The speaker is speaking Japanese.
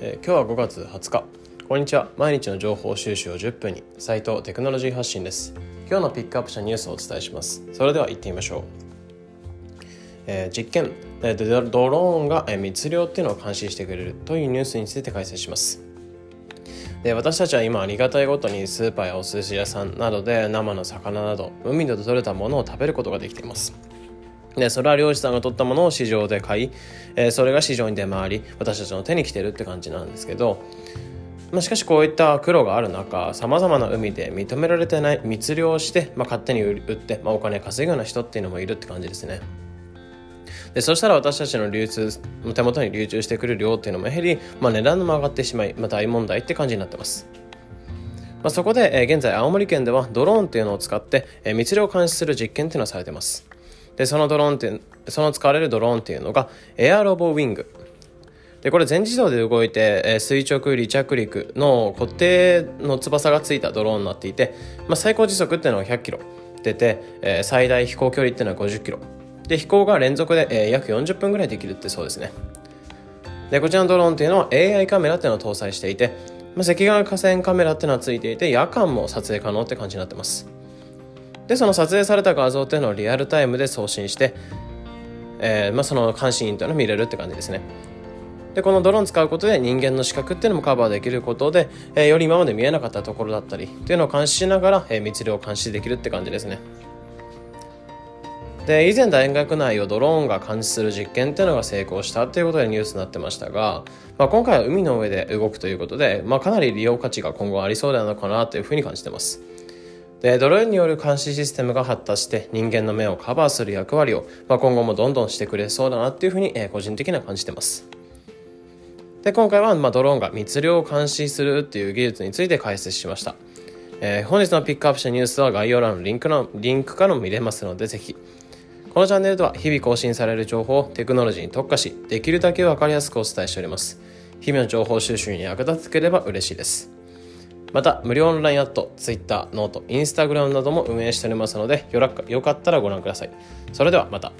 えー、今日は5月20日。こんにちは。毎日の情報収集を10分に。斉藤テクノロジー発信です。今日のピックアップしたニュースをお伝えします。それでは行ってみましょう、えー、実験、ドローンが密漁っていうのを監視してくれるというニュースについて解説します。で私たちは今ありがたいごとにスーパーやお寿司屋さんなどで生の魚など海で取れたものを食べることができています。でそれは漁師さんが取ったものを市場で買い、えー、それが市場に出回り私たちの手に来てるって感じなんですけど、まあ、しかしこういった苦労がある中さまざまな海で認められてない密漁して、まあ、勝手に売って、まあ、お金稼ぐような人っていうのもいるって感じですね。でそしたら私たちの流通手元に流通してくる量っていうのも減り、まあ、値段も上がってしまい、まあ、大問題って感じになってます。まあ、そこで、えー、現在青森県ではドローンっていうのを使って、えー、密漁を監視する実験っていうのをされてます。でそのドローンってその使われるドローンっていうのがエアロボウィング。でこれ全自動で動いて、えー、垂直離着陸の固定の翼がついたドローンになっていて、まあ、最高時速っていうのは100キロ。出て、えー、最大飛行距離っていうのは50キロ。で飛行が連続で、えー、約40分ぐらいできるってそうですね。でこちらのドローンっていうのは AI カメラっていうのを搭載していて、まあ、赤外河川カメラっていうのはついていて夜間も撮影可能って感じになってます。でその撮影された画像っていうのをリアルタイムで送信して、えーまあ、その監視員というのを見れるって感じですね。でこのドローン使うことで人間の視覚っていうのもカバーできることで、えー、より今まで見えなかったところだったりっていうのを監視しながら、えー、密漁を監視できるって感じですね。で以前大学内をドローンが監視する実験っていうのが成功したっていうことでニュースになってましたが、まあ、今回は海の上で動くということで、まあ、かなり利用価値が今後ありそうなのかなというふうに感じてます。でドローンによる監視システムが発達して人間の目をカバーする役割を、まあ、今後もどんどんしてくれそうだなっていうふうに、えー、個人的には感じてます。で今回は、まあ、ドローンが密漁を監視するっていう技術について解説しました、えー、本日のピックアップしたニュースは概要欄のリンクのリンクからも見れますのでぜひ。このチャンネルでは日々更新される情報をテクノロジーに特化しできるだけ分かりやすくお伝えしております。日々の情報収集に役立てければ嬉しいです。また無料オンラインアット Twitter、ノート、Instagram なども運営しておりますのでよかったらご覧ください。それではまた。